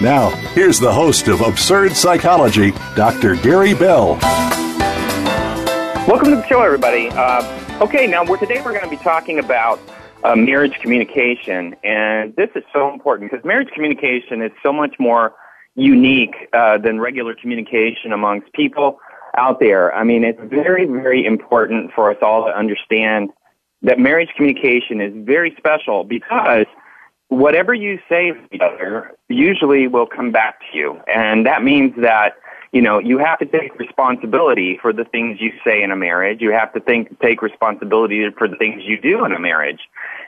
Now, here's the host of Absurd Psychology, Dr. Gary Bell. Welcome to the show, everybody. Uh, okay, now we're, today we're going to be talking about uh, marriage communication, and this is so important because marriage communication is so much more unique uh, than regular communication amongst people out there. I mean, it's very, very important for us all to understand that marriage communication is very special because whatever you say to each other usually will come back to you, and that means that you know, you have to take responsibility for the things you say in a marriage. You have to think, take responsibility for the things you do in a marriage.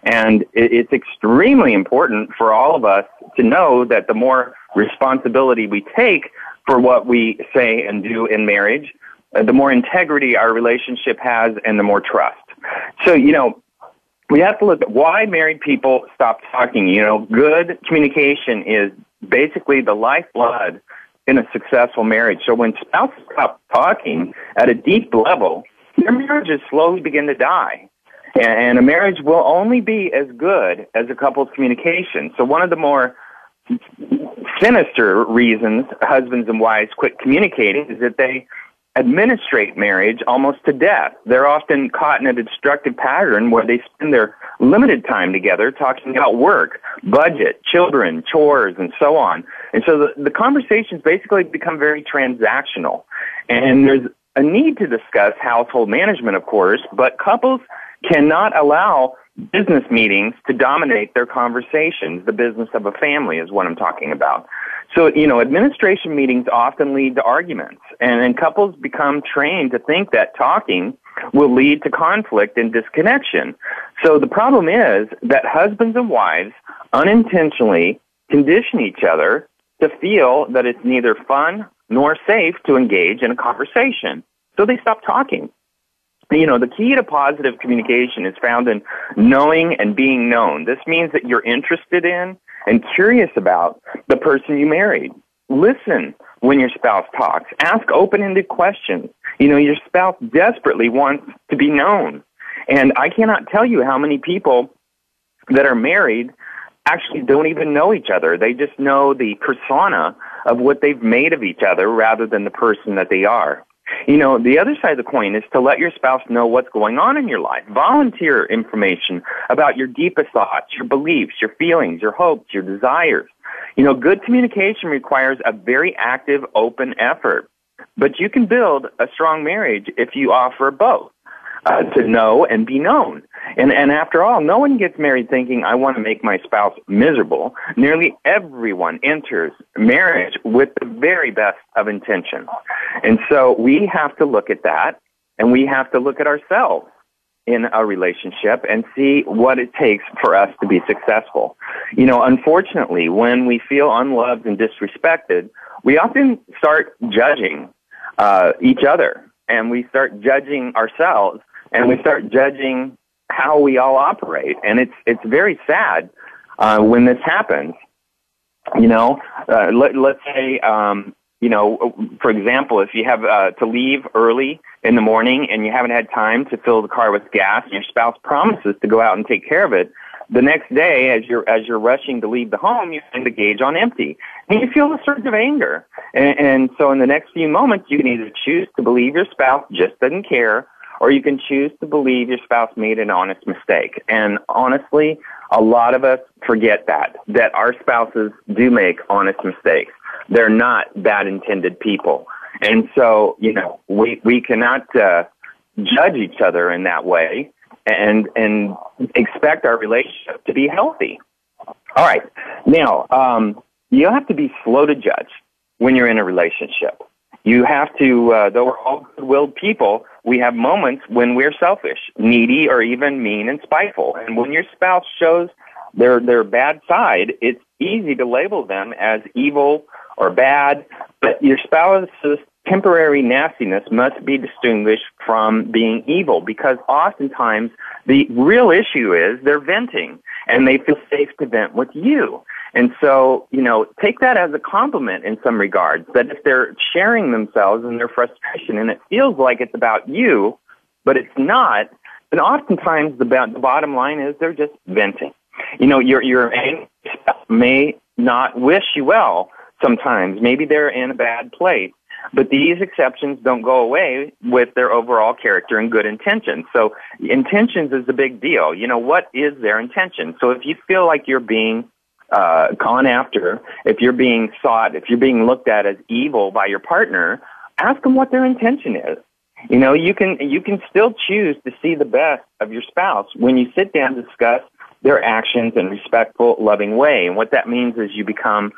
And it, it's extremely important for all of us to know that the more responsibility we take for what we say and do in marriage, the more integrity our relationship has and the more trust. So, you know, we have to look at why married people stop talking. You know, good communication is basically the lifeblood in a successful marriage. So when spouses stop talking at a deep level, their marriages slowly begin to die. And a marriage will only be as good as a couple's communication. So one of the more sinister reasons husbands and wives quit communicating is that they administrate marriage almost to death. They're often caught in a destructive pattern where they spend their limited time together talking about work, budget, children, chores, and so on. And so the, the conversations basically become very transactional. And there's a need to discuss household management, of course, but couples cannot allow business meetings to dominate their conversations. The business of a family is what I'm talking about. So, you know, administration meetings often lead to arguments, and then couples become trained to think that talking will lead to conflict and disconnection. So the problem is that husbands and wives unintentionally condition each other to feel that it's neither fun nor safe to engage in a conversation. So they stop talking. You know, the key to positive communication is found in knowing and being known. This means that you're interested in and curious about the person you married. Listen when your spouse talks. Ask open-ended questions. You know, your spouse desperately wants to be known. And I cannot tell you how many people that are married actually don't even know each other. They just know the persona of what they've made of each other rather than the person that they are. You know, the other side of the coin is to let your spouse know what's going on in your life. Volunteer information about your deepest thoughts, your beliefs, your feelings, your hopes, your desires. You know, good communication requires a very active, open effort. But you can build a strong marriage if you offer both uh, to know and be known. And, and after all, no one gets married thinking, I want to make my spouse miserable. Nearly everyone enters marriage with the very best of intentions. And so we have to look at that and we have to look at ourselves in a relationship and see what it takes for us to be successful. You know, unfortunately, when we feel unloved and disrespected, we often start judging uh, each other and we start judging ourselves and we start judging how we all operate. And it's it's very sad uh, when this happens. You know, uh, let, let's say, um, you know, for example, if you have uh, to leave early in the morning and you haven't had time to fill the car with gas, and your spouse promises to go out and take care of it. The next day, as you're as you're rushing to leave the home, you find the gauge on empty, and you feel a surge of anger. And, and so, in the next few moments, you can either choose to believe your spouse just doesn't care, or you can choose to believe your spouse made an honest mistake. And honestly, a lot of us forget that, that our spouses do make honest mistakes. They're not bad intended people. And so, you know, we, we cannot, uh, judge each other in that way and, and expect our relationship to be healthy. All right. Now, um, you have to be slow to judge when you're in a relationship. You have to, uh, though we're all good-willed people, we have moments when we're selfish, needy, or even mean and spiteful. And when your spouse shows their their bad side, it's easy to label them as evil or bad But your spouse's temporary nastiness must be distinguished from being evil because oftentimes the real issue is they're venting and they feel safe to vent with you. And so, you know, take that as a compliment in some regards that if they're sharing themselves and their frustration and it feels like it's about you, but it's not, then oftentimes the, the bottom line is they're just venting. You know, your, your may not wish you well sometimes. Maybe they're in a bad place. But these exceptions don't go away with their overall character and good intentions. So intentions is a big deal. You know, what is their intention? So if you feel like you're being uh, gone after, if you're being sought, if you're being looked at as evil by your partner, ask them what their intention is. You know, you can you can still choose to see the best of your spouse when you sit down to discuss their actions in a respectful, loving way. And what that means is you become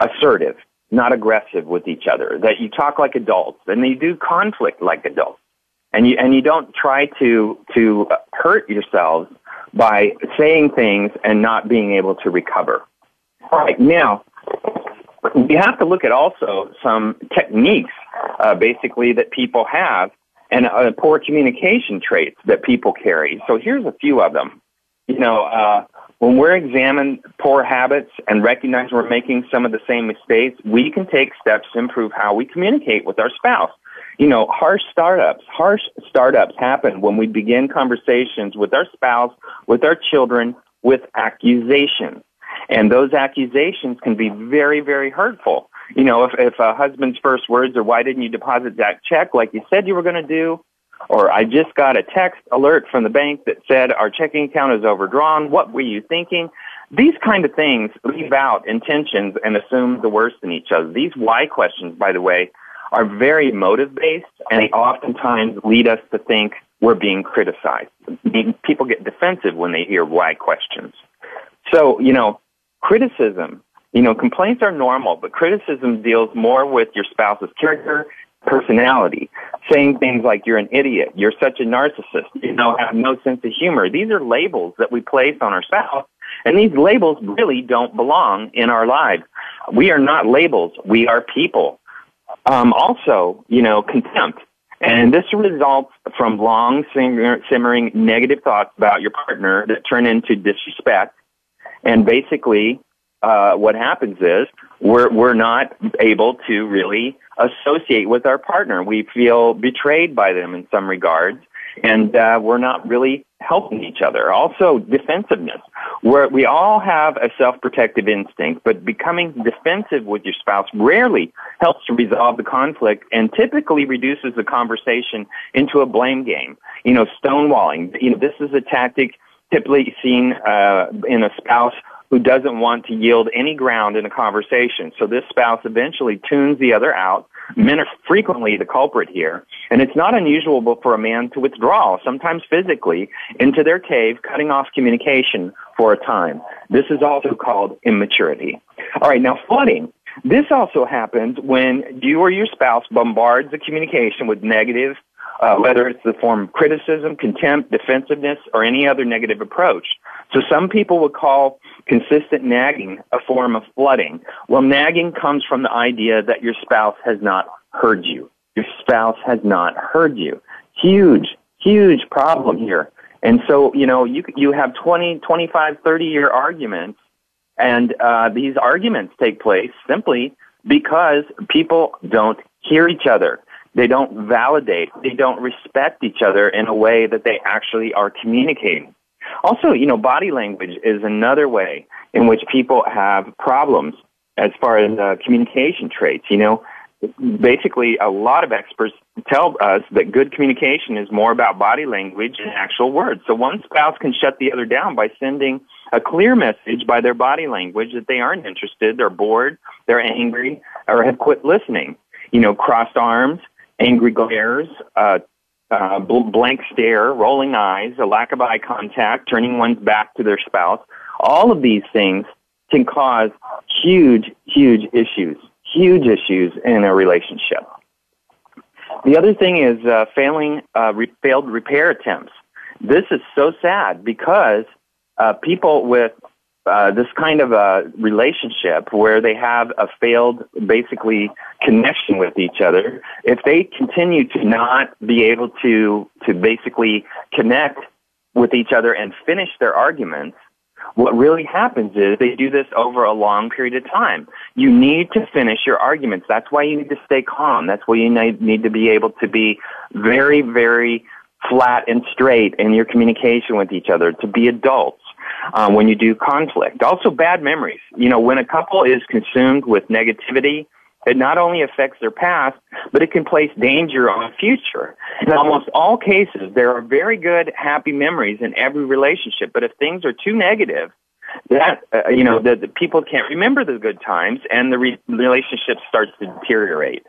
assertive not aggressive with each other, that you talk like adults and you do conflict like adults. And you, and you don't try to, to hurt yourselves by saying things and not being able to recover. All right, now, we have to look at also some techniques, uh, basically, that people have and uh, poor communication traits that people carry. So here's a few of them. You know, uh, when we're examining poor habits and recognize we're making some of the same mistakes, we can take steps to improve how we communicate with our spouse. You know, harsh startups, harsh startups happen when we begin conversations with our spouse, with our children, with accusations. And those accusations can be very, very hurtful. You know, if, if a husband's first words are, why didn't you deposit that check like you said you were going to do? Or I just got a text alert from the bank that said our checking account is overdrawn. What were you thinking? These kind of things leave out intentions and assume the worst in each other. These why questions, by the way, are very motive based and they oftentimes lead us to think we're being criticized. People get defensive when they hear why questions. So, you know, criticism, you know, complaints are normal, but criticism deals more with your spouse's character personality, saying things like you're an idiot, you're such a narcissist, you know, have no sense of humor. These are labels that we place on ourselves, and these labels really don't belong in our lives. We are not labels, we are people. Um, also, you know, contempt. And this results from long simmering negative thoughts about your partner that turn into disrespect. And basically, uh, what happens is we're, we're not able to really associate with our partner. We feel betrayed by them in some regards, and uh, we're not really helping each other. Also, defensiveness, where we all have a self-protective instinct, but becoming defensive with your spouse rarely helps to resolve the conflict and typically reduces the conversation into a blame game. You know, stonewalling. You know, this is a tactic typically seen uh, in a spouse who doesn't want to yield any ground in a conversation. So this spouse eventually tunes the other out. Men are frequently the culprit here. And it's not unusual for a man to withdraw, sometimes physically, into their cave, cutting off communication for a time. This is also called immaturity. All right, now flooding. This also happens when you or your spouse bombards the communication with negative uh, whether it's the form of criticism, contempt, defensiveness, or any other negative approach. So some people would call consistent nagging a form of flooding. Well, nagging comes from the idea that your spouse has not heard you. Your spouse has not heard you. Huge, huge problem here. And so, you know, you, you have 20, 25, 30 year arguments, and uh, these arguments take place simply because people don't hear each other. They don't validate. They don't respect each other in a way that they actually are communicating. Also, you know, body language is another way in which people have problems as far as uh, communication traits. You know, basically, a lot of experts tell us that good communication is more about body language and actual words. So one spouse can shut the other down by sending a clear message by their body language that they aren't interested, they're bored, they're angry, or have quit listening. You know, crossed arms, angry glares, uh, uh, blank stare, rolling eyes, a lack of eye contact, turning one's back to their spouse. All of these things can cause huge, huge issues, huge issues in a relationship. The other thing is uh, failing, uh, re- failed repair attempts. This is so sad because uh, people with uh, this kind of a relationship where they have a failed, basically, connection with each other, if they continue to not be able to to basically connect with each other and finish their arguments, what really happens is they do this over a long period of time. You need to finish your arguments. That's why you need to stay calm. That's why you need to be able to be very, very flat and straight in your communication with each other, to be adults. Um, when you do conflict. Also, bad memories. You know, when a couple is consumed with negativity, it not only affects their past, but it can place danger on the future. In almost all cases, there are very good, happy memories in every relationship, but if things are too negative, that uh, you know the, the people can't remember the good times and the re- relationship starts to deteriorate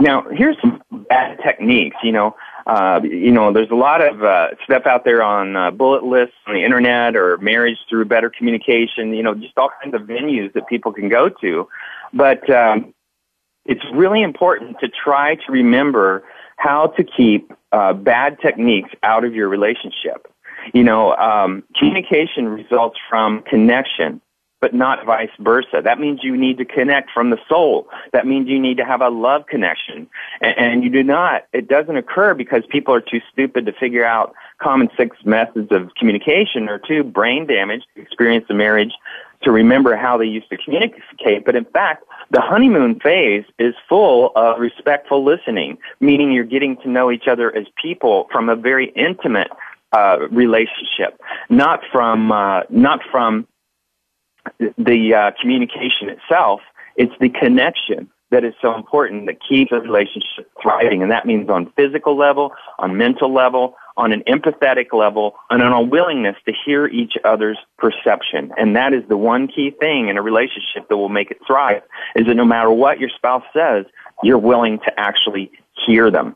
now here's some bad techniques you know uh, you know there's a lot of uh, stuff out there on uh, bullet lists on the internet or marriage through better communication you know just all kinds of venues that people can go to but um, it's really important to try to remember how to keep uh, bad techniques out of your relationship. You know, um, communication results from connection, but not vice versa. That means you need to connect from the soul. That means you need to have a love connection. And, and you do not, it doesn't occur because people are too stupid to figure out common six methods of communication or too brain damaged to experience a marriage to remember how they used to communicate. But in fact, the honeymoon phase is full of respectful listening, meaning you're getting to know each other as people from a very intimate uh, relationship, not from uh, not from the uh, communication itself. It's the connection that is so important that keeps a relationship thriving, and that means on physical level, on mental level, on an empathetic level and on a willingness to hear each other's perception. And that is the one key thing in a relationship that will make it thrive is that no matter what your spouse says, you're willing to actually hear them.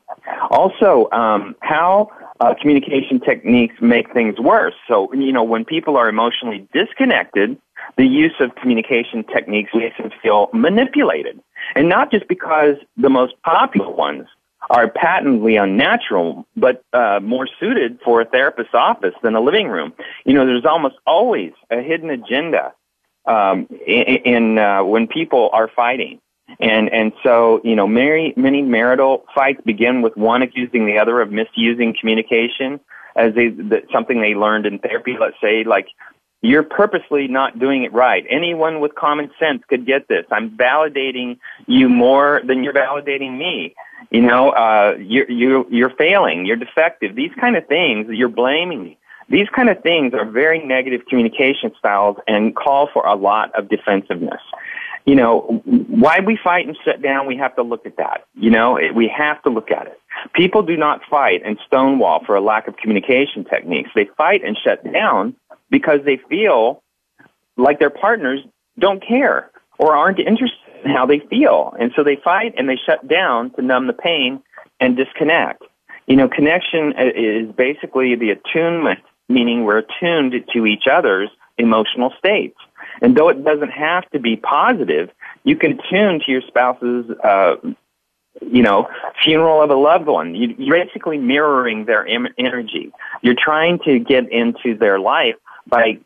Also, um, how uh, communication techniques make things worse. So, you know, when people are emotionally disconnected, the use of communication techniques makes them feel manipulated. And not just because the most popular ones are patently unnatural, but uh, more suited for a therapist's office than a living room. You know, there's almost always a hidden agenda um, in, in uh, when people are fighting. And and so you know, many many marital fights begin with one accusing the other of misusing communication as they that something they learned in therapy. Let's say like you're purposely not doing it right. Anyone with common sense could get this. I'm validating you more than you're validating me. You know, uh, you're, you, you're failing. You're defective. These kind of things, you're blaming me. These kind of things are very negative communication styles and call for a lot of defensiveness. You know, why we fight and shut down, we have to look at that. You know, we have to look at it. People do not fight and stonewall for a lack of communication techniques. They fight and shut down because they feel like their partners don't care or aren't interested in how they feel. And so they fight and they shut down to numb the pain and disconnect. You know, connection is basically the attunement, meaning we're attuned to each other's emotional states. And though it doesn't have to be positive, you can tune to your spouse's, uh, you know, funeral of a loved one. You're basically mirroring their energy. You're trying to get into their life by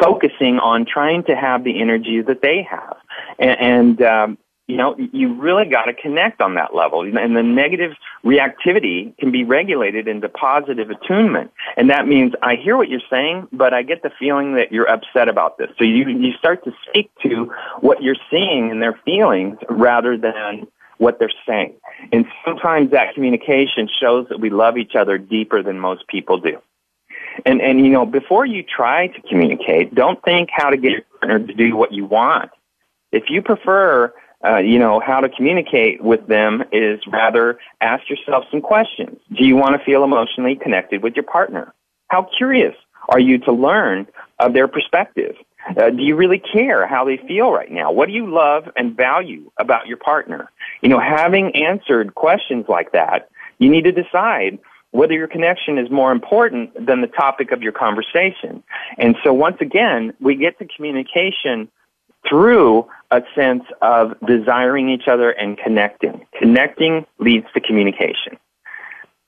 focusing on trying to have the energy that they have. And, and um, you know, you really got to connect on that level. And the negative reactivity can be regulated into positive attunement. And that means I hear what you're saying, but I get the feeling that you're upset about this. So you, you start to speak to what you're seeing in their feelings rather than what they're saying. And sometimes that communication shows that we love each other deeper than most people do. And, and, you know, before you try to communicate, don't think how to get your partner to do what you want. If you prefer, uh, you know, how to communicate with them is rather ask yourself some questions. Do you want to feel emotionally connected with your partner? How curious are you to learn of their perspective? Uh, do you really care how they feel right now? What do you love and value about your partner? You know, having answered questions like that, you need to decide whether your connection is more important than the topic of your conversation. And so once again, we get to communication through a sense of desiring each other and connecting. Connecting leads to communication.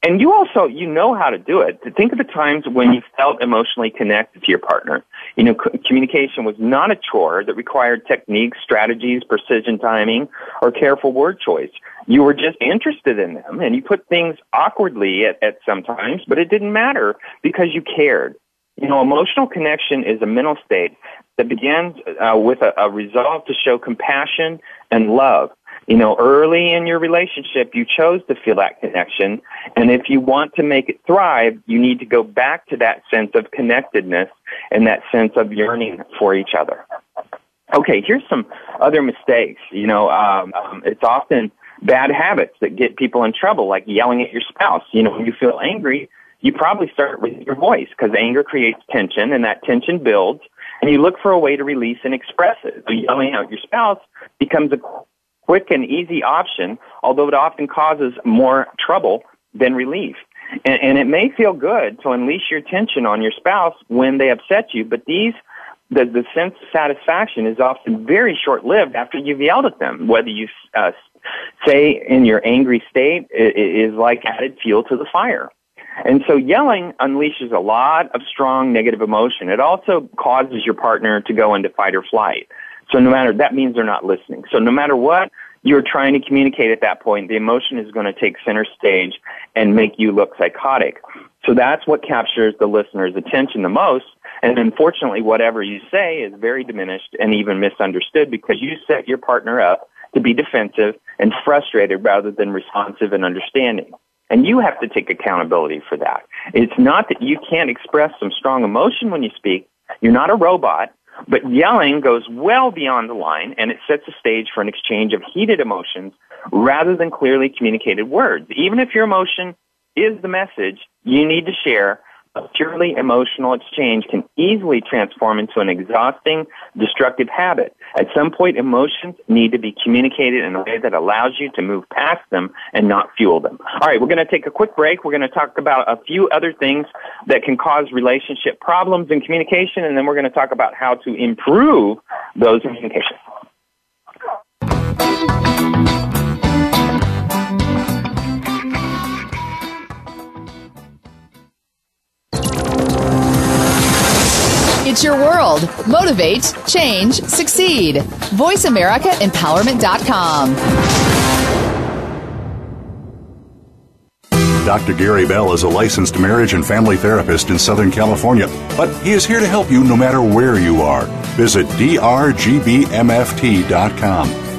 And you also, you know how to do it. To Think of the times when you felt emotionally connected to your partner. You know, c- communication was not a chore that required techniques, strategies, precision timing, or careful word choice. You were just interested in them and you put things awkwardly at, at some times, but it didn't matter because you cared. You know, emotional connection is a mental state that begins uh, with a, a resolve to show compassion and love. You know, early in your relationship, you chose to feel that connection. And if you want to make it thrive, you need to go back to that sense of connectedness and that sense of yearning for each other. Okay, here's some other mistakes. You know, um, um, it's often bad habits that get people in trouble, like yelling at your spouse. You know, when you feel angry, you probably start with your voice because anger creates tension and that tension builds and you look for a way to release and express it. So yelling at your spouse becomes a quick and easy option, although it often causes more trouble than relief. And, and it may feel good to unleash your tension on your spouse when they upset you, but these the, the sense of satisfaction is often very short lived after you've yelled at them. Whether you uh, say in your angry state is like added fuel to the fire. And so yelling unleashes a lot of strong negative emotion. It also causes your partner to go into fight or flight. So no matter, that means they're not listening. So no matter what you're trying to communicate at that point, the emotion is going to take center stage and make you look psychotic. So that's what captures the listener's attention the most. And unfortunately, whatever you say is very diminished and even misunderstood because you set your partner up to be defensive and frustrated rather than responsive and understanding. And you have to take accountability for that. It's not that you can't express some strong emotion when you speak. You're not a robot. But yelling goes well beyond the line and it sets a stage for an exchange of heated emotions rather than clearly communicated words. Even if your emotion is the message you need to share, a purely emotional exchange can easily transform into an exhausting, destructive habit. At some point, emotions need to be communicated in a way that allows you to move past them and not fuel them. All right, we're going to take a quick break. We're going to talk about a few other things that can cause relationship problems in communication, and then we're going to talk about how to improve those communications. It's your world. Motivate, change, succeed. VoiceAmericaEmpowerment.com. Dr. Gary Bell is a licensed marriage and family therapist in Southern California, but he is here to help you no matter where you are. Visit drgbmft.com.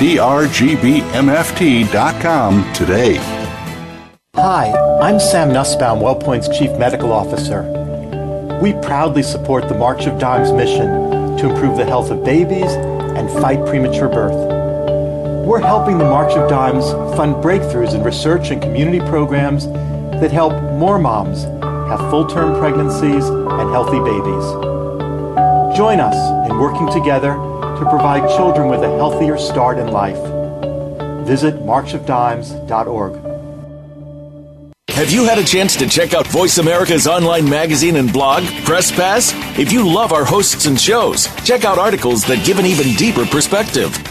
drgbmft.com today. Hi, I'm Sam Nussbaum, WellPoint's Chief Medical Officer. We proudly support the March of Dimes mission to improve the health of babies and fight premature birth. We're helping the March of Dimes fund breakthroughs in research and community programs that help more moms have full-term pregnancies and healthy babies. Join us in working together to provide children with a healthier start in life. Visit marchofdimes.org. Have you had a chance to check out Voice America's online magazine and blog, Press Pass? If you love our hosts and shows, check out articles that give an even deeper perspective,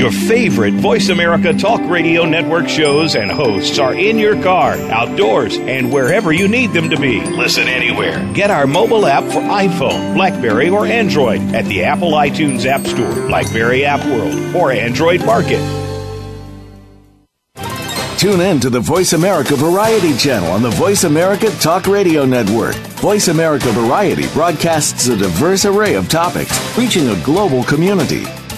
Your favorite Voice America Talk Radio Network shows and hosts are in your car, outdoors, and wherever you need them to be. Listen anywhere. Get our mobile app for iPhone, Blackberry, or Android at the Apple iTunes App Store, Blackberry App World, or Android Market. Tune in to the Voice America Variety channel on the Voice America Talk Radio Network. Voice America Variety broadcasts a diverse array of topics, reaching a global community.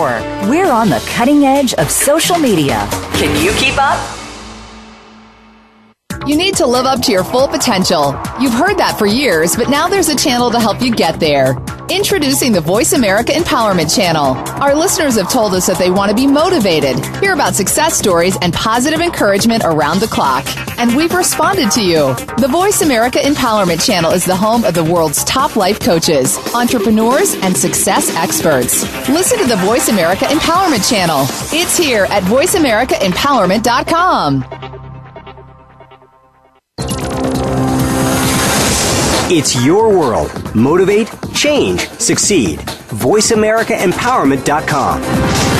Network. We're on the cutting edge of social media. Can you keep up? You need to live up to your full potential. You've heard that for years, but now there's a channel to help you get there. Introducing the Voice America Empowerment Channel. Our listeners have told us that they want to be motivated, hear about success stories, and positive encouragement around the clock. And we've responded to you. The Voice America Empowerment Channel is the home of the world's top life coaches, entrepreneurs, and success experts. Listen to the Voice America Empowerment Channel. It's here at voiceamericaempowerment.com. It's your world. Motivate, change, succeed. VoiceAmericaEmpowerment.com.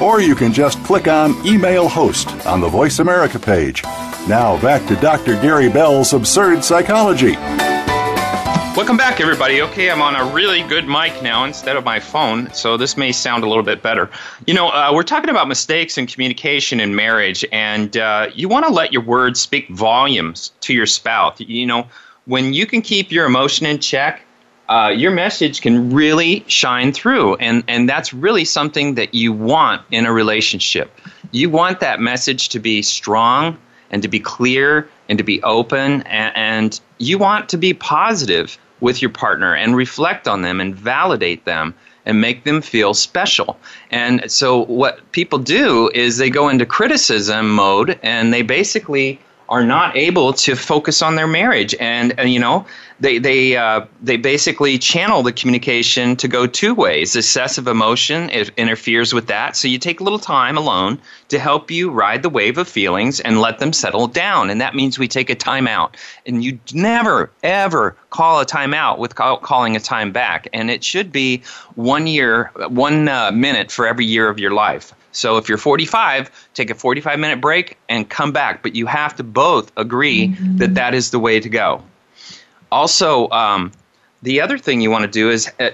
Or you can just click on Email Host on the Voice America page. Now back to Dr. Gary Bell's Absurd Psychology. Welcome back, everybody. Okay, I'm on a really good mic now instead of my phone, so this may sound a little bit better. You know, uh, we're talking about mistakes in communication in marriage, and uh, you want to let your words speak volumes to your spouse. You know, when you can keep your emotion in check, uh, your message can really shine through, and, and that's really something that you want in a relationship. You want that message to be strong and to be clear and to be open, and, and you want to be positive with your partner and reflect on them and validate them and make them feel special. And so, what people do is they go into criticism mode and they basically are not able to focus on their marriage. And, and you know, they they uh, they basically channel the communication to go two ways. Excessive emotion it interferes with that, so you take a little time alone to help you ride the wave of feelings and let them settle down. And that means we take a time out. And you never ever call a time out without calling a time back. And it should be one year, one uh, minute for every year of your life. So if you're 45, take a 45 minute break and come back. But you have to both agree mm-hmm. that that is the way to go. Also, um, the other thing you want to do is uh,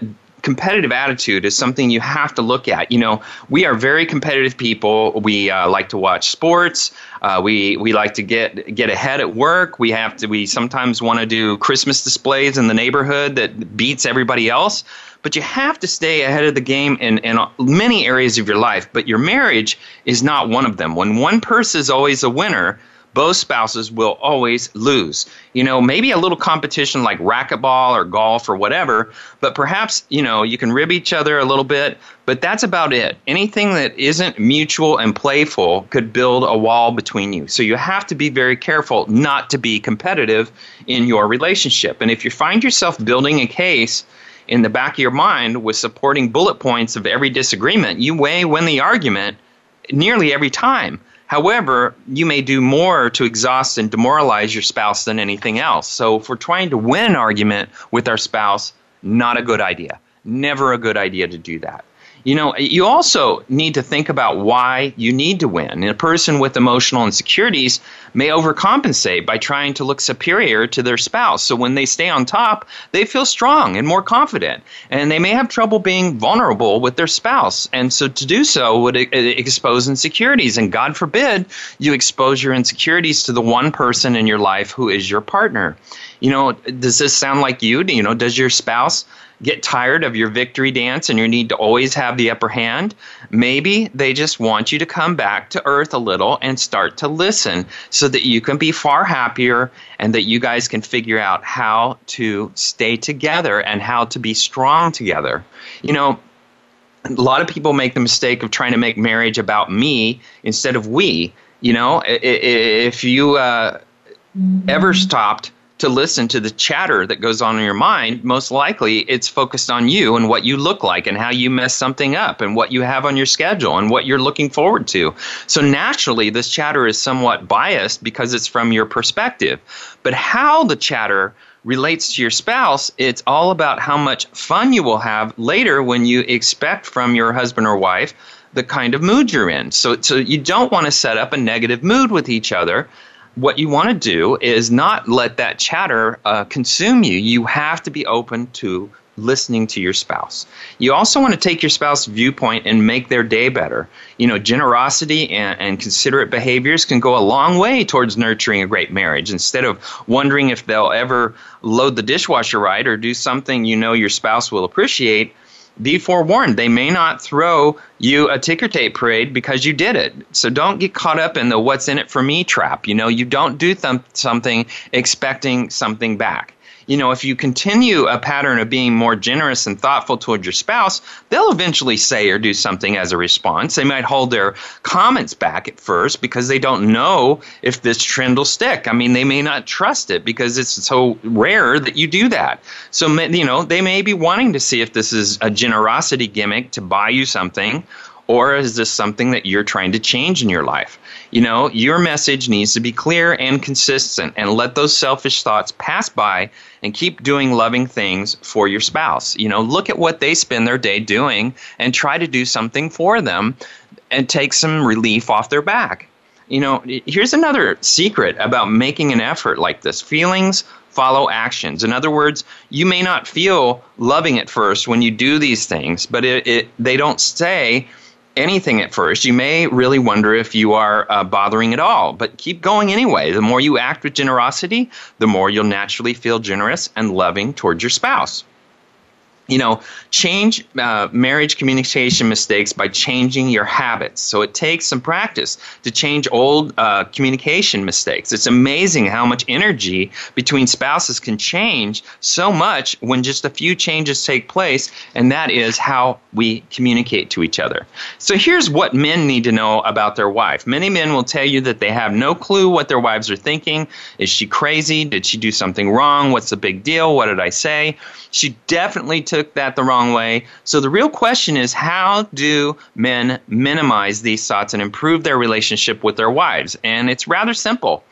competitive attitude is something you have to look at. You know, we are very competitive people. We uh, like to watch sports. Uh, we we like to get get ahead at work. We have to. We sometimes want to do Christmas displays in the neighborhood that beats everybody else. But you have to stay ahead of the game in, in many areas of your life. But your marriage is not one of them. When one person is always a winner, both spouses will always lose. You know, maybe a little competition like racquetball or golf or whatever, but perhaps, you know, you can rib each other a little bit, but that's about it. Anything that isn't mutual and playful could build a wall between you. So you have to be very careful not to be competitive in your relationship. And if you find yourself building a case, in the back of your mind with supporting bullet points of every disagreement, you may win the argument nearly every time. However, you may do more to exhaust and demoralize your spouse than anything else. So, if we're trying to win an argument with our spouse, not a good idea. Never a good idea to do that. You know, you also need to think about why you need to win. And a person with emotional insecurities may overcompensate by trying to look superior to their spouse. So when they stay on top, they feel strong and more confident. And they may have trouble being vulnerable with their spouse. And so to do so would expose insecurities. And God forbid you expose your insecurities to the one person in your life who is your partner. You know, does this sound like you? You know, does your spouse get tired of your victory dance and your need to always have the upper hand. Maybe they just want you to come back to earth a little and start to listen so that you can be far happier and that you guys can figure out how to stay together and how to be strong together. You know, a lot of people make the mistake of trying to make marriage about me instead of we. You know, if you uh, ever stopped to listen to the chatter that goes on in your mind, most likely it's focused on you and what you look like and how you mess something up and what you have on your schedule and what you're looking forward to. So naturally, this chatter is somewhat biased because it's from your perspective. But how the chatter relates to your spouse, it's all about how much fun you will have later when you expect from your husband or wife the kind of mood you're in. So, so you don't want to set up a negative mood with each other what you want to do is not let that chatter uh, consume you. You have to be open to listening to your spouse. You also want to take your spouse's viewpoint and make their day better. You know, generosity and, and, considerate behaviors can go a long way towards nurturing a great marriage. Instead of wondering if they'll ever load the dishwasher right or do something you know your spouse will appreciate, be forewarned. They may not throw you a ticker tape parade because you did it. So don't get caught up in the what's in it for me trap. You know, you don't do th- something expecting something back you know, if you continue a pattern of being more generous and thoughtful toward your spouse, they'll eventually say or do something as a response. They might hold their comments back at first because they don't know if this trend will stick. I mean, they may not trust it because it's so rare that you do that. So, you know, they may be wanting to see if this is a generosity gimmick to buy you something or is this something that you're trying to change in your life? You know, your message needs to be clear and consistent and let those selfish thoughts pass by and keep doing loving things for your spouse. You know, look at what they spend their day doing and try to do something for them and take some relief off their back. You know, here's another secret about making an effort like this feelings follow actions. In other words, you may not feel loving at first when you do these things, but it, it, they don't stay anything at first, you may really wonder if you are uh, bothering at all. But keep going anyway. The more you act with generosity, the more you'll naturally feel generous and loving towards your spouse you know, change uh, marriage communication mistakes by changing your habits. So it takes some practice to change old uh, communication mistakes. It's amazing how much energy between spouses can change so much when just a few changes take place, and that is how we communicate to each other. So here's what men need to know about their wife. Many men will tell you that they have no clue what their wives are thinking. Is she crazy? Did she do something wrong? What's the big deal? What did I say? She definitely took that the wrong way. So the real question is how do men minimize these thoughts and improve their relationship with their wives? And it's rather simple.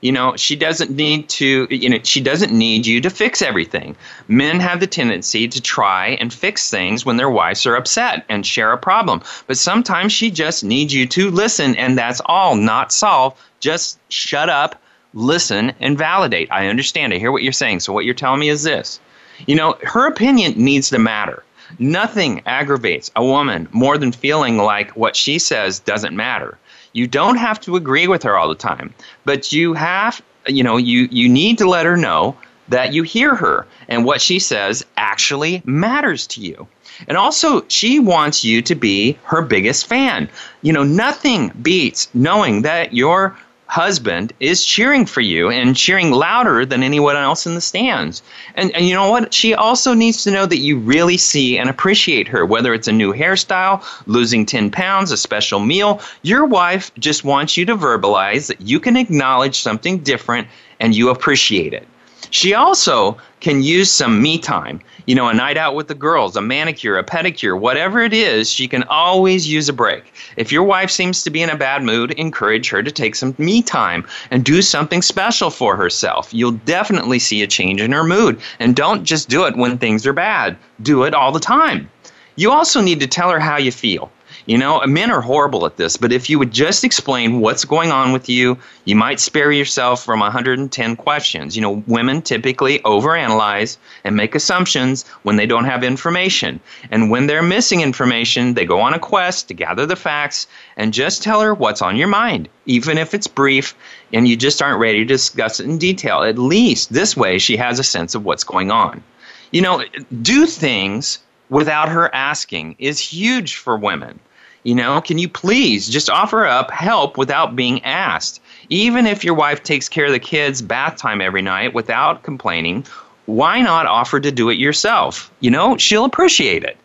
You know, she doesn't need to, you know, she doesn't need you to fix everything. Men have the tendency to try and fix things when their wives are upset and share a problem. But sometimes she just needs you to listen, and that's all, not solve. Just shut up, listen, and validate. I understand. I hear what you're saying. So, what you're telling me is this you know, her opinion needs to matter. Nothing aggravates a woman more than feeling like what she says doesn't matter. You don't have to agree with her all the time, but you have, you know, you, you need to let her know that you hear her and what she says actually matters to you. And also, she wants you to be her biggest fan. You know, nothing beats knowing that your husband is cheering for you and cheering louder than anyone else in the stands. And, and you know what? She also needs to know that you really see and appreciate her, whether it's a new hairstyle, losing 10 pounds, a special meal. Your wife just wants you to verbalize that you can acknowledge something different and you appreciate it. She also can use some me time. You know, a night out with the girls, a manicure, a pedicure, whatever it is, she can always use a break. If your wife seems to be in a bad mood, encourage her to take some me time and do something special for herself. You'll definitely see a change in her mood. And don't just do it when things are bad, do it all the time. You also need to tell her how you feel. You know, men are horrible at this, but if you would just explain what's going on with you, you might spare yourself from 110 questions. You know, women typically overanalyze and make assumptions when they don't have information. And when they're missing information, they go on a quest to gather the facts and just tell her what's on your mind, even if it's brief and you just aren't ready to discuss it in detail. At least this way she has a sense of what's going on. You know, do things without her asking is huge for women. You know, can you please just offer up help without being asked? Even if your wife takes care of the kids' bath time every night without complaining, why not offer to do it yourself? You know, she'll appreciate it.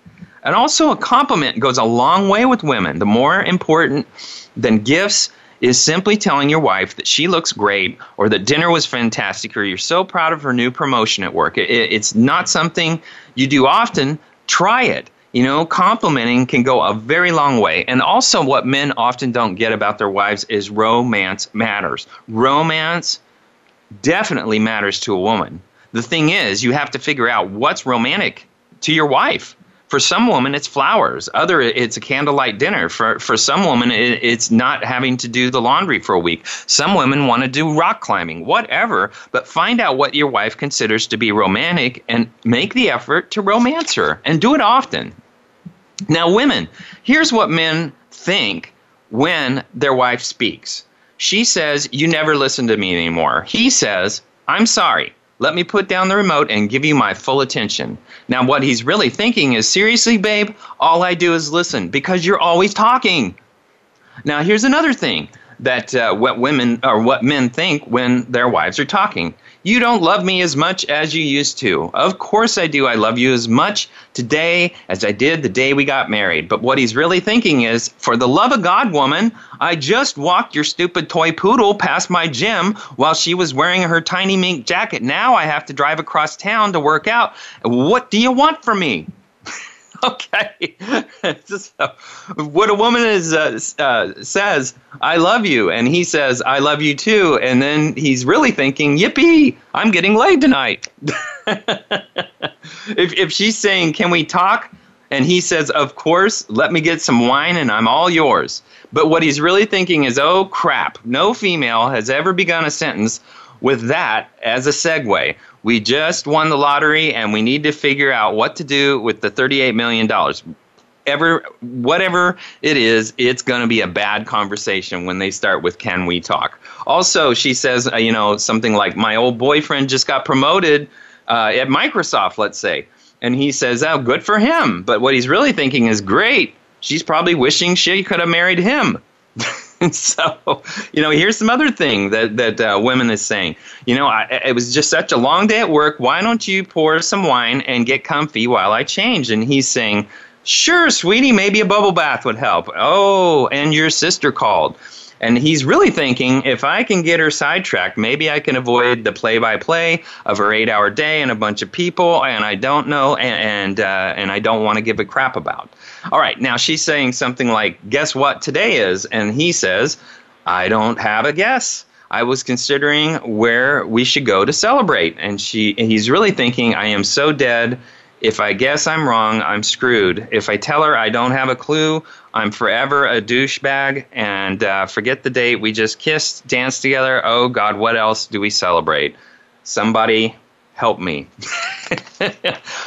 And also, a compliment goes a long way with women. The more important than gifts is simply telling your wife that she looks great or that dinner was fantastic or you're so proud of her new promotion at work. It, it's not something you do often. Try it. You know, complimenting can go a very long way. And also, what men often don't get about their wives is romance matters. Romance definitely matters to a woman. The thing is, you have to figure out what's romantic to your wife. For some women, it's flowers. Other, it's a candlelight dinner. For for some women, it, it's not having to do the laundry for a week. Some women want to do rock climbing, whatever. But find out what your wife considers to be romantic and make the effort to romance her, and do it often. Now, women, here's what men think when their wife speaks. She says, "You never listen to me anymore." He says, "I'm sorry." Let me put down the remote and give you my full attention. Now, what he's really thinking is seriously, babe, all I do is listen because you're always talking. Now, here's another thing that uh, what women or what men think when their wives are talking. You don't love me as much as you used to. Of course I do. I love you as much today as I did the day we got married. But what he's really thinking is, for the love of God, woman, I just walked your stupid toy poodle past my gym while she was wearing her tiny mink jacket. Now I have to drive across town to work out. What do you want from me? okay. what a woman is uh, uh, says, "I love you," and he says, "I love you too," and then he's really thinking, "Yippee! I'm getting laid tonight." if if she's saying, "Can we talk?" and he says, "Of course. Let me get some wine, and I'm all yours." But what he's really thinking is, "Oh crap! No female has ever begun a sentence." With that as a segue, we just won the lottery and we need to figure out what to do with the $38 million. Ever, whatever it is, it's going to be a bad conversation when they start with "Can we talk?" Also, she says, uh, you know, something like, "My old boyfriend just got promoted uh, at Microsoft, let's say," and he says, "Oh, good for him." But what he's really thinking is, "Great, she's probably wishing she could have married him." so, you know, here's some other thing that that uh, women is saying. You know, I, it was just such a long day at work. Why don't you pour some wine and get comfy while I change? And he's saying, Sure, sweetie, maybe a bubble bath would help. Oh, and your sister called. And he's really thinking if I can get her sidetracked, maybe I can avoid the play by play of her eight hour day and a bunch of people, and I don't know, and, and, uh, and I don't want to give a crap about. All right, now she's saying something like, Guess what today is? And he says, I don't have a guess. I was considering where we should go to celebrate. And she, he's really thinking, I am so dead. If I guess I'm wrong, I'm screwed. If I tell her I don't have a clue, I'm forever a douchebag. And uh, forget the date. We just kissed, danced together. Oh, God, what else do we celebrate? Somebody help me.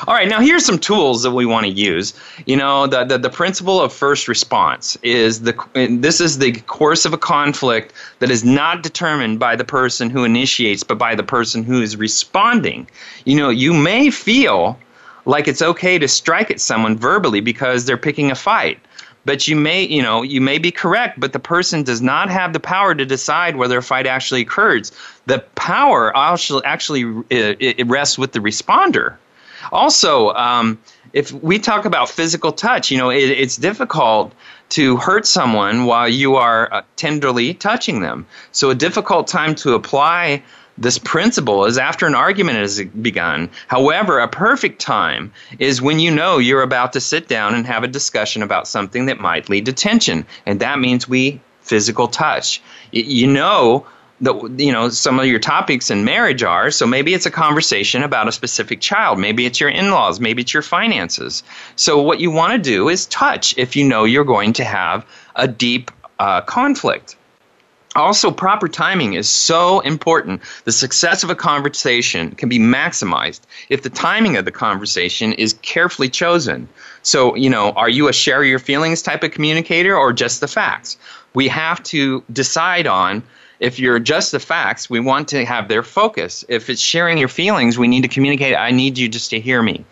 All right, now here's some tools that we want to use. You know, the, the, the principle of first response is the this is the course of a conflict that is not determined by the person who initiates, but by the person who is responding. You know, you may feel like it's okay to strike at someone verbally because they're picking a fight but you may you know you may be correct but the person does not have the power to decide whether a fight actually occurs. The power actually actually it, rests with the responder. Also um, if we talk about physical touch you know it, it's difficult to hurt someone while you are uh, tenderly touching them. So a difficult time to apply this principle is after an argument has begun. However, a perfect time is when you know you're about to sit down and have a discussion about something that might lead to tension. And that means we physical touch. You know that you know some of your topics in marriage are so maybe it's a conversation about a specific child maybe it's your in-laws maybe it's your finances so what you want to do is touch if you know you're going to have a deep uh, conflict also, proper timing is so important. The success of a conversation can be maximized if the timing of the conversation is carefully chosen. So, you know, are you a share your feelings type of communicator or just the facts? We have to decide on if you're just the facts, we want to have their focus. If it's sharing your feelings, we need to communicate, I need you just to hear me.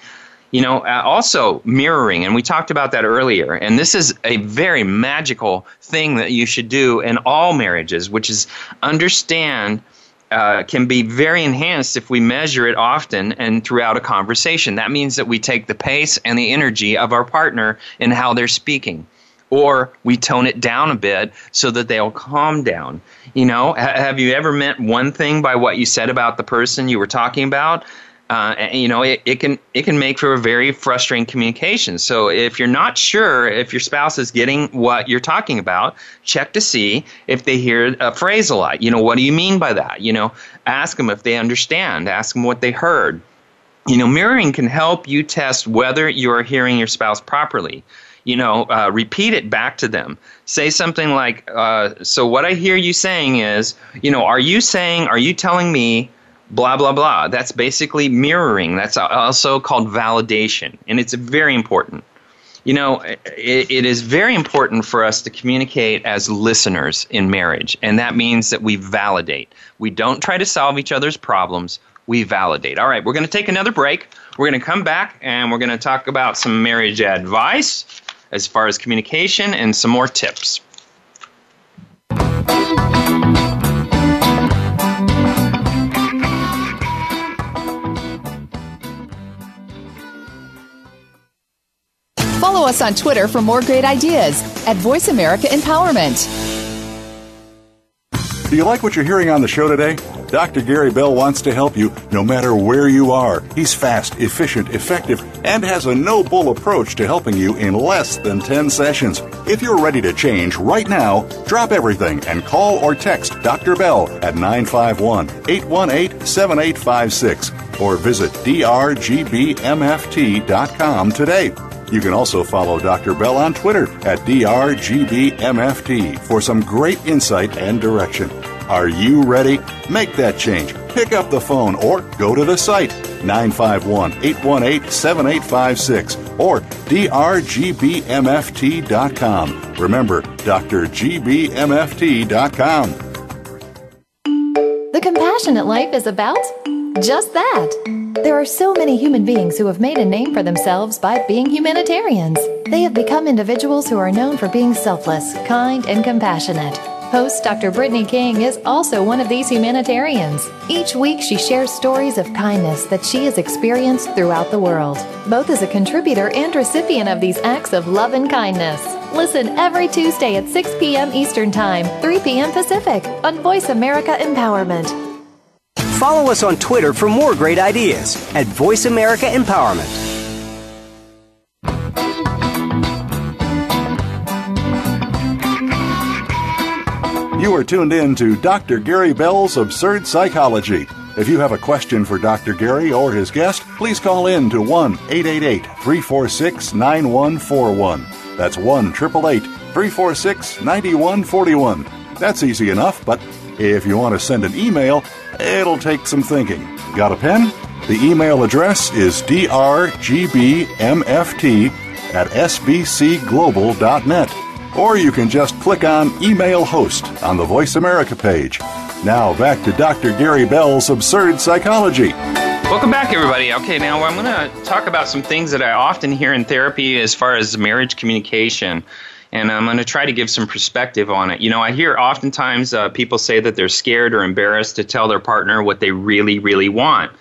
You know, uh, also mirroring, and we talked about that earlier. And this is a very magical thing that you should do in all marriages, which is understand. Uh, can be very enhanced if we measure it often and throughout a conversation. That means that we take the pace and the energy of our partner in how they're speaking or we tone it down a bit so that they'll calm down. You know, have you ever meant one thing by what you said about the person you were talking about? Uh, you know, it, it can it can make for a very frustrating communication. So if you're not sure if your spouse is getting what you're talking about, check to see if they hear a phrase a lot. You know, what do you mean by that? You know, ask them if they understand. Ask them what they heard. You know, mirroring can help you test whether you're hearing your spouse properly. You know, uh, repeat it back to them. Say something like, uh, "So what I hear you saying is, you know, are you saying, are you telling me?" Blah blah blah. That's basically mirroring. That's also called validation. And it's very important. You know it, it is very important for us to communicate as listeners in marriage. And that means that we validate. We don't try to solve each other's problems. We validate. All right we're going to take another break. We're going to come back and we're going to talk about some marriage advice as far as communication and some more tips us on Twitter for more great ideas at Voice America Empowerment. Do you like what you're hearing on the show today? Dr. Gary Bell wants to help you no matter where you are. He's fast, efficient, effective, and has a no bull approach to helping you in less than 10 sessions. If you're ready to change right now, drop everything and call or text Dr. Bell at 951 818 7856 or visit drgbmft.com today. You can also follow Dr. Bell on Twitter at DRGBMFT for some great insight and direction. Are you ready? Make that change. Pick up the phone or go to the site 951 818 7856 or drgbmft.com. Remember, drgbmft.com. The Compassionate Life is about just that. There are so many human beings who have made a name for themselves by being humanitarians. They have become individuals who are known for being selfless, kind, and compassionate. Host Dr. Brittany King is also one of these humanitarians. Each week, she shares stories of kindness that she has experienced throughout the world, both as a contributor and recipient of these acts of love and kindness. Listen every Tuesday at 6 p.m. Eastern Time, 3 p.m. Pacific on Voice America Empowerment. Follow us on Twitter for more great ideas at Voice America Empowerment. You are tuned in to Dr. Gary Bell's Absurd Psychology. If you have a question for Dr. Gary or his guest, please call in to 1 888 346 9141. That's 1 888 346 9141. That's easy enough, but if you want to send an email, it'll take some thinking. Got a pen? The email address is drgbmft at sbcglobal.net. Or you can just click on Email Host on the Voice America page. Now back to Dr. Gary Bell's Absurd Psychology. Welcome back, everybody. Okay, now I'm going to talk about some things that I often hear in therapy as far as marriage communication and I'm going to try to give some perspective on it. You know, I hear oftentimes uh, people say that they're scared or embarrassed to tell their partner what they really, really want.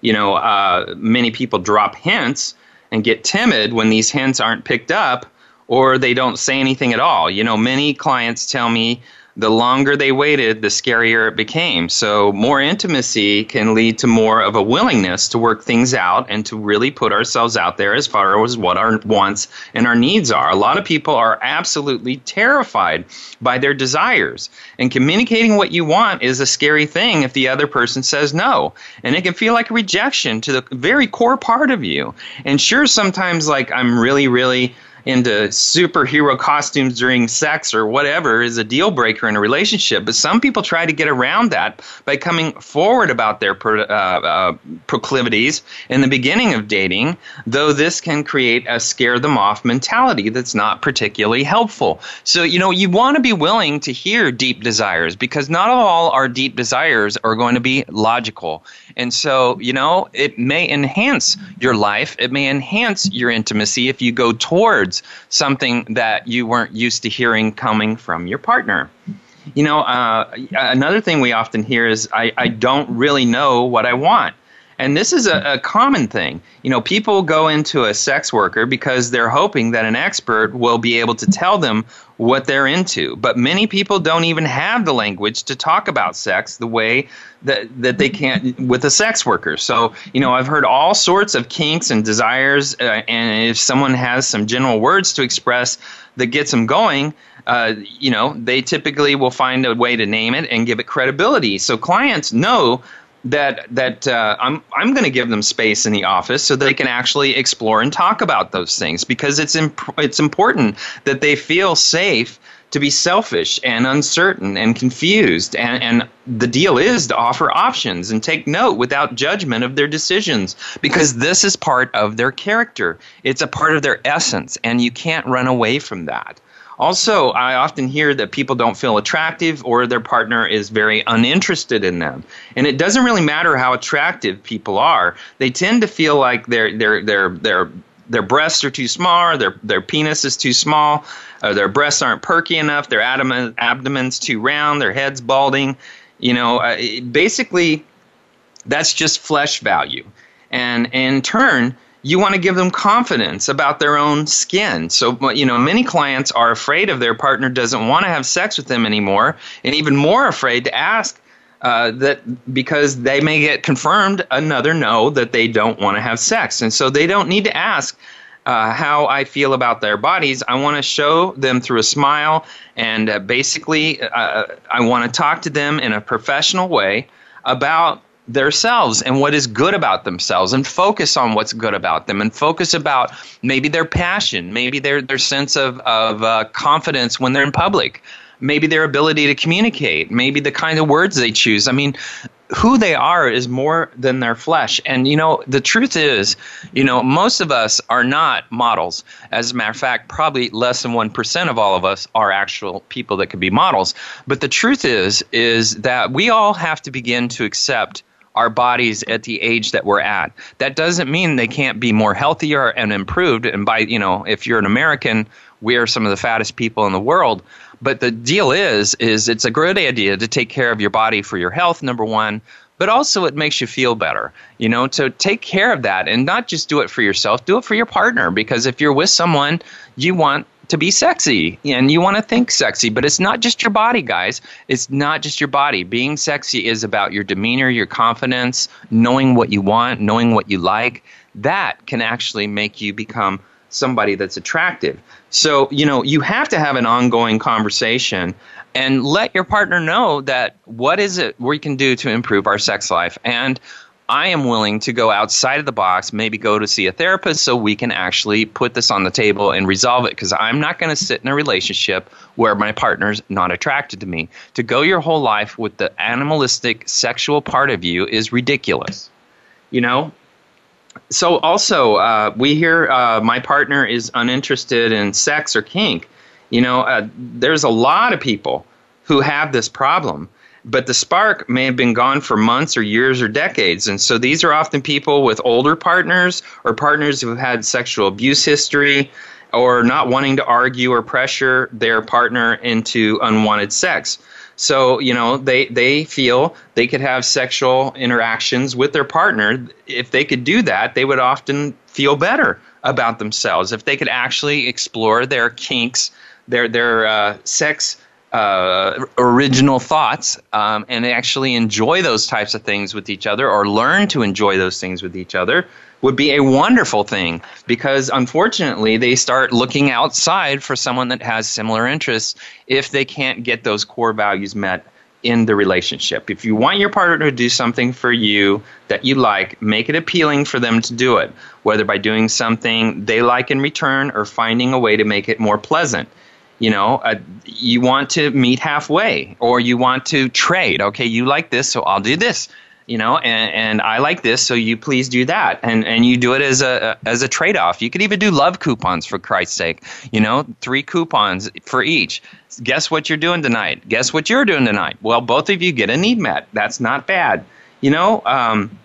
You know, uh, many people drop hints and get timid when these hints aren't picked up or they don't say anything at all. You know, many clients tell me the longer they waited, the scarier it became. So, more intimacy can lead to more of a willingness to work things out and to really put ourselves out there as far as what our wants and our needs are. A lot of people are absolutely terrified by their desires. And communicating what you want is a scary thing if the other person says no. And it can feel like a rejection to the very core part of you. And sure, sometimes, like, I'm really, really into superhero costumes during sex or whatever is a deal breaker in a relationship. But some people try to get around that by coming forward about their pro, uh, uh, proclivities in the beginning of dating, though this can create a scare them off mentality that's not particularly helpful. So, you know, you want to be willing to hear deep desires because not all our deep desires are going to be logical. And so, you know, it may enhance your life, it may enhance your intimacy if you go towards something that you weren't used to hearing coming from your partner. You know, uh, another thing we often hear is, I, I don't really know what I want. And this is a, a, common thing. You know, people go into a sex worker because they're hoping that an expert will be able to tell them what they're into. But many people don't even have the language to talk about sex the way that, that they can with a sex worker. So, you know, I've heard all sorts of kinks and desires. Uh, and if someone has some general words to express that gets them going, uh, you know, they typically will find a way to name it and give it credibility. So clients know that that uh, I'm I'm going to give them space in the office so they can actually explore and talk about those things because it's imp- it's important that they feel safe to be selfish and uncertain and confused and, and the deal is to offer options and take note without judgment of their decisions because this is part of their character. It's a part of their essence and you can't run away from that also, I often hear that people don't feel attractive or their partner is very uninterested in them. And it doesn't really matter how attractive people are. They tend to feel like their their their their their breasts are too small, their their penis is too small, uh, their breasts aren't perky enough, their abdomen abdomen's too round, their head's balding. You know, uh, basically, that's just flesh value, and in turn you want to give them confidence about their own skin. So, you know, many clients are afraid of their partner doesn't want to have sex with them anymore, and even more afraid to ask uh, that because they may get confirmed another no that they don't want to have sex. And so they don't need to ask uh, how I feel about their bodies. I want to show them through a smile, and uh, basically, uh, I want to talk to them in a professional way about themselves and what is good about themselves and focus on what's good about them and focus about maybe their passion maybe their, their sense of, of uh, confidence when they're in public maybe their ability to communicate maybe the kind of words they choose. I mean who they are is more than their flesh. And you know the truth is you know most of us are not models. As a matter of fact probably less than 1% of all of us are actual people that could be models. But the truth is is that we all have to begin to accept our bodies at the age that we're at. That doesn't mean they can't be more healthier and improved. And by, you know, if you're an American, we are some of the fattest people in the world. But the deal is, is it's a great idea to take care of your body for your health, number one, but also it makes you feel better, you know, to take care of that and not just do it for yourself, do it for your partner. Because if you're with someone, you want to be sexy and you want to think sexy, but it's not just your body, guys. It's not just your body. Being sexy is about your demeanor, your confidence, knowing what you want, knowing what you like. That can actually make you become somebody that's attractive. So, you know, you have to have an ongoing conversation and let your partner know that what is it we can do to improve our sex life. And I am willing to go outside of the box, maybe go to see a therapist so we can actually put this on the table and resolve it because I'm not going to sit in a relationship where my partner's not attracted to me. To go your whole life with the animalistic sexual part of you is ridiculous. You know? So, also, uh, we hear uh, my partner is uninterested in sex or kink. You know, uh, there's a lot of people who have this problem but the spark may have been gone for months or years or decades. And so these are often people with older partners or partners who've had sexual abuse history or not wanting to argue or pressure their partner into unwanted sex. So, you know, they, they feel they could have sexual interactions with their partner. If they could do that, they would often feel better about themselves. If they could actually explore their kinks, their, their uh, sex uh, original thoughts um, and actually enjoy those types of things with each other or learn to enjoy those things with each other would be a wonderful thing because unfortunately they start looking outside for someone that has similar interests if they can't get those core values met in the relationship. If you want your partner to do something for you that you like, make it appealing for them to do it, whether by doing something they like in return or finding a way to make it more pleasant you know uh, you want to meet halfway or you want to trade. Okay you like this so i'll do this you know and, and i like this so you please do that. And and you do it as a as a trade-off. You could even do love coupons for christ's sake you know three coupons for each. Guess what you're doing tonight? Guess what you're doing tonight? Well both of you get a need met that's not bad. You know um,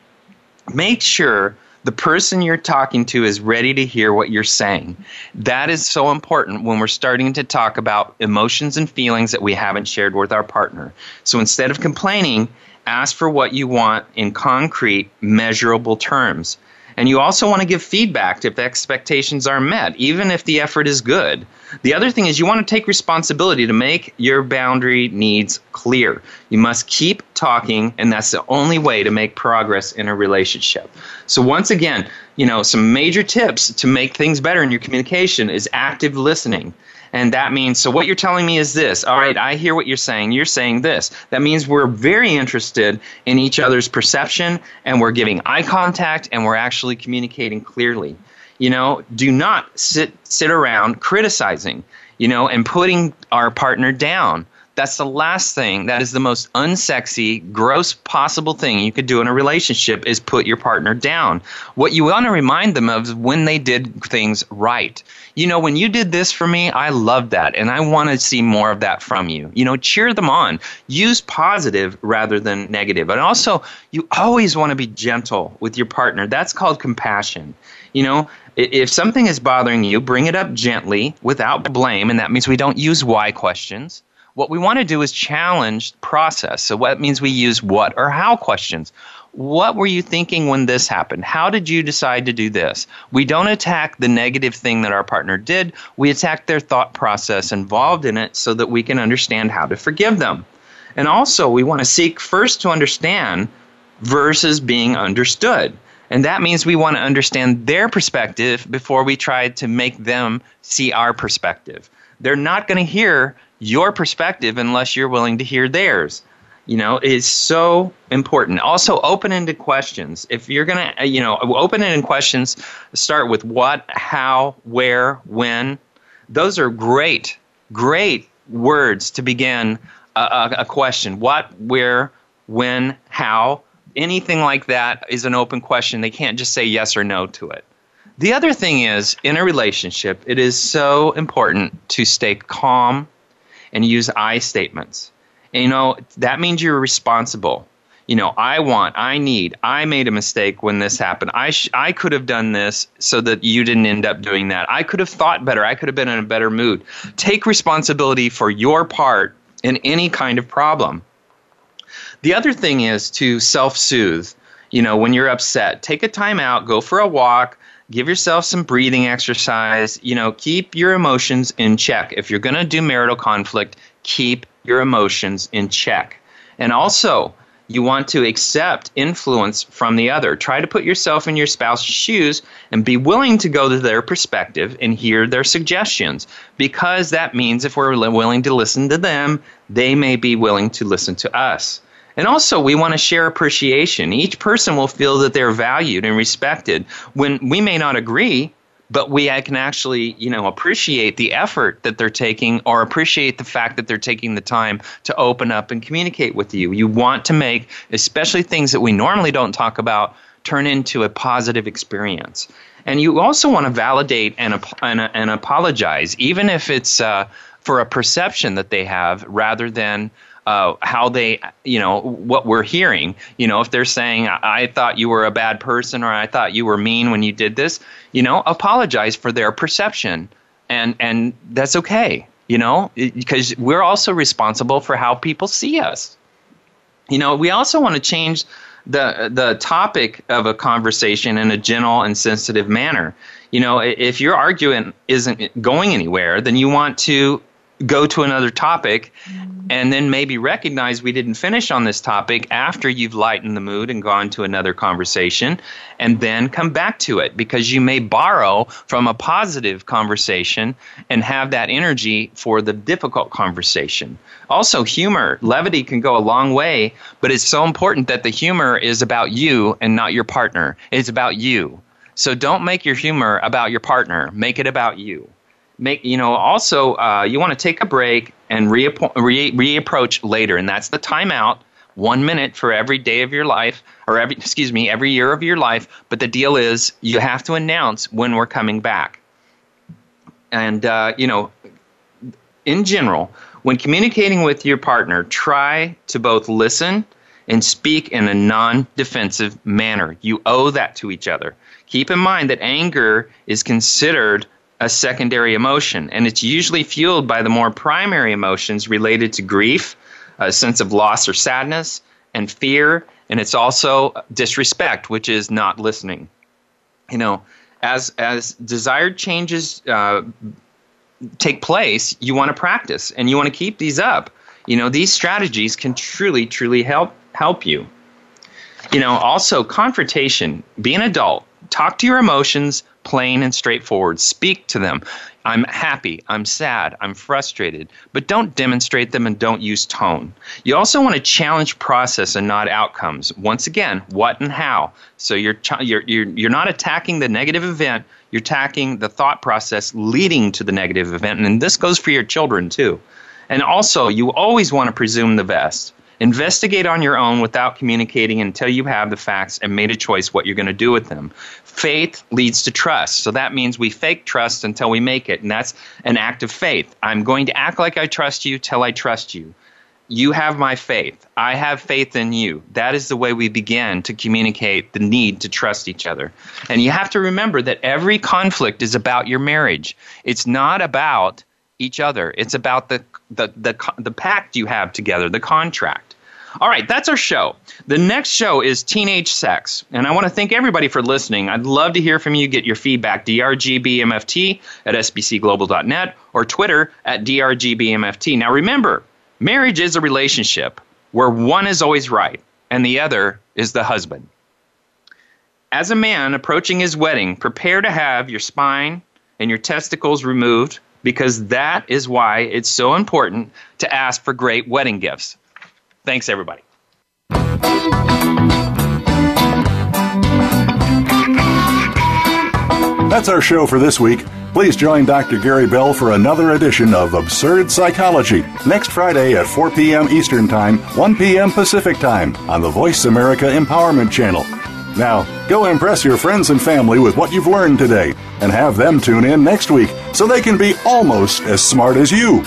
make sure the person you're talking to is ready to hear what you're saying. That is so important when we're starting to talk about emotions and feelings that we haven't shared with our partner. So instead of complaining, ask for what you want in concrete, measurable terms. And you also want to give feedback if expectations are met, even if the effort is good. The other thing is you want to take responsibility to make your boundary needs clear. You must keep talking, and that's the only way to make progress in a relationship. So once again, you know, some major tips to make things better in your communication is active listening. And that means, so what you're telling me is this. All right, I hear what you're saying. You're saying this. That means we're very interested in each other's perception and we're giving eye contact and we're actually communicating clearly. You know, do not sit sit around criticizing, you know, and putting our partner down. That's the last thing. That is the most unsexy, gross possible thing you could do in a relationship is put your partner down. What you want to remind them of is when they did things right. You know, when you did this for me, I loved that and I want to see more of that from you. You know, cheer them on. Use positive rather than negative. And also, you always want to be gentle with your partner. That's called compassion. You know, if something is bothering you, bring it up gently without blame, and that means we don't use why questions. What we want to do is challenge process. So what means we use what or how questions. What were you thinking when this happened? How did you decide to do this? We don't attack the negative thing that our partner did. We attack their thought process involved in it so that we can understand how to forgive them. And also, we want to seek first to understand versus being understood. And that means we want to understand their perspective before we try to make them see our perspective. They're not going to hear your perspective unless you're willing to hear theirs. You know, it's so important. Also, open ended questions. If you're going to, uh, you know, open ended questions start with what, how, where, when. Those are great, great words to begin a, a, a question. What, where, when, how. Anything like that is an open question. They can't just say yes or no to it. The other thing is, in a relationship, it is so important to stay calm and use I statements. And, you know, that means you're responsible. You know, I want, I need, I made a mistake when this happened. I, sh- I could have done this so that you didn't end up doing that. I could have thought better. I could have been in a better mood. Take responsibility for your part in any kind of problem. The other thing is to self soothe. You know, when you're upset, take a time out, go for a walk, give yourself some breathing exercise. You know keep your emotions in check. If you're going to do marital conflict keep your emotions in check. And also you want to accept influence from the other. Try to put yourself in your spouse's shoes and be willing to go to their perspective and hear their suggestions. Because that means if we're willing to listen to them they may be willing to listen to us and also, we want to share appreciation. Each person will feel that they're valued and respected when we may not agree, but we can actually, you know, appreciate the effort that they're taking or appreciate the fact that they're taking the time to open up and communicate with you. You want to make, especially things that we normally don't talk about, turn into a positive experience. And you also want to validate and, and, and apologize, even if it's uh, for a perception that they have rather than uh, how they, you know, what we're hearing. You know, if they're saying, I thought you were a bad person or I thought you were mean when you did this, you know, apologize for their perception. And, and that's okay, you know, because we're also responsible for how people see us. You know, we also want to change the the topic of a conversation in a gentle and sensitive manner. You know, if your argument isn't going anywhere, then you want to go to another topic and then maybe recognize we didn't finish on this topic after you've lightened the mood and gone to another conversation and then come back to it because you may borrow from a positive conversation and have that energy for the difficult conversation. Also, humor, levity can go a long way, but it's so important that the humor is about you and not your partner. It's about you. So don't make your humor about your partner, make it about you make you know also uh, you want to take a break and re- re- reapproach later and that's the timeout one minute for every day of your life or every excuse me every year of your life but the deal is you have to announce when we're coming back. And uh, you know in general when communicating with your partner try to both listen and speak in a non-defensive manner. You owe that to each other. Keep in mind that anger is considered a secondary emotion, and it's usually fueled by the more primary emotions related to grief, a sense of loss or sadness, and fear, and it's also disrespect, which is not listening. You know, as as desired changes uh, take place, you want to practice and you want to keep these up. You know, these strategies can truly, truly help help you. You know, also confrontation. Be an adult. Talk to your emotions plain and straightforward. Speak to them. I'm happy, I'm sad, I'm frustrated, but don't demonstrate them and don't use tone. You also want to challenge process and not outcomes. Once again, what and how. So you're you're you're, you're not attacking the negative event, you're attacking the thought process leading to the negative event, and this goes for your children too. And also, you always want to presume the best. Investigate on your own without communicating until you have the facts and made a choice what you're going to do with them. Faith leads to trust. So that means we fake trust until we make it. And that's an act of faith. I'm going to act like I trust you till I trust you. You have my faith. I have faith in you. That is the way we begin to communicate the need to trust each other. And you have to remember that every conflict is about your marriage. It's not about each other. It's about the the the the pact you have together, the contract. All right, that's our show. The next show is Teenage Sex. And I want to thank everybody for listening. I'd love to hear from you. Get your feedback. DRGBMFT at SBCglobal.net or Twitter at DRGBMFT. Now remember, marriage is a relationship where one is always right and the other is the husband. As a man approaching his wedding, prepare to have your spine and your testicles removed because that is why it's so important to ask for great wedding gifts. Thanks, everybody. That's our show for this week. Please join Dr. Gary Bell for another edition of Absurd Psychology next Friday at 4 p.m. Eastern Time, 1 p.m. Pacific Time on the Voice America Empowerment Channel. Now, go impress your friends and family with what you've learned today and have them tune in next week so they can be almost as smart as you.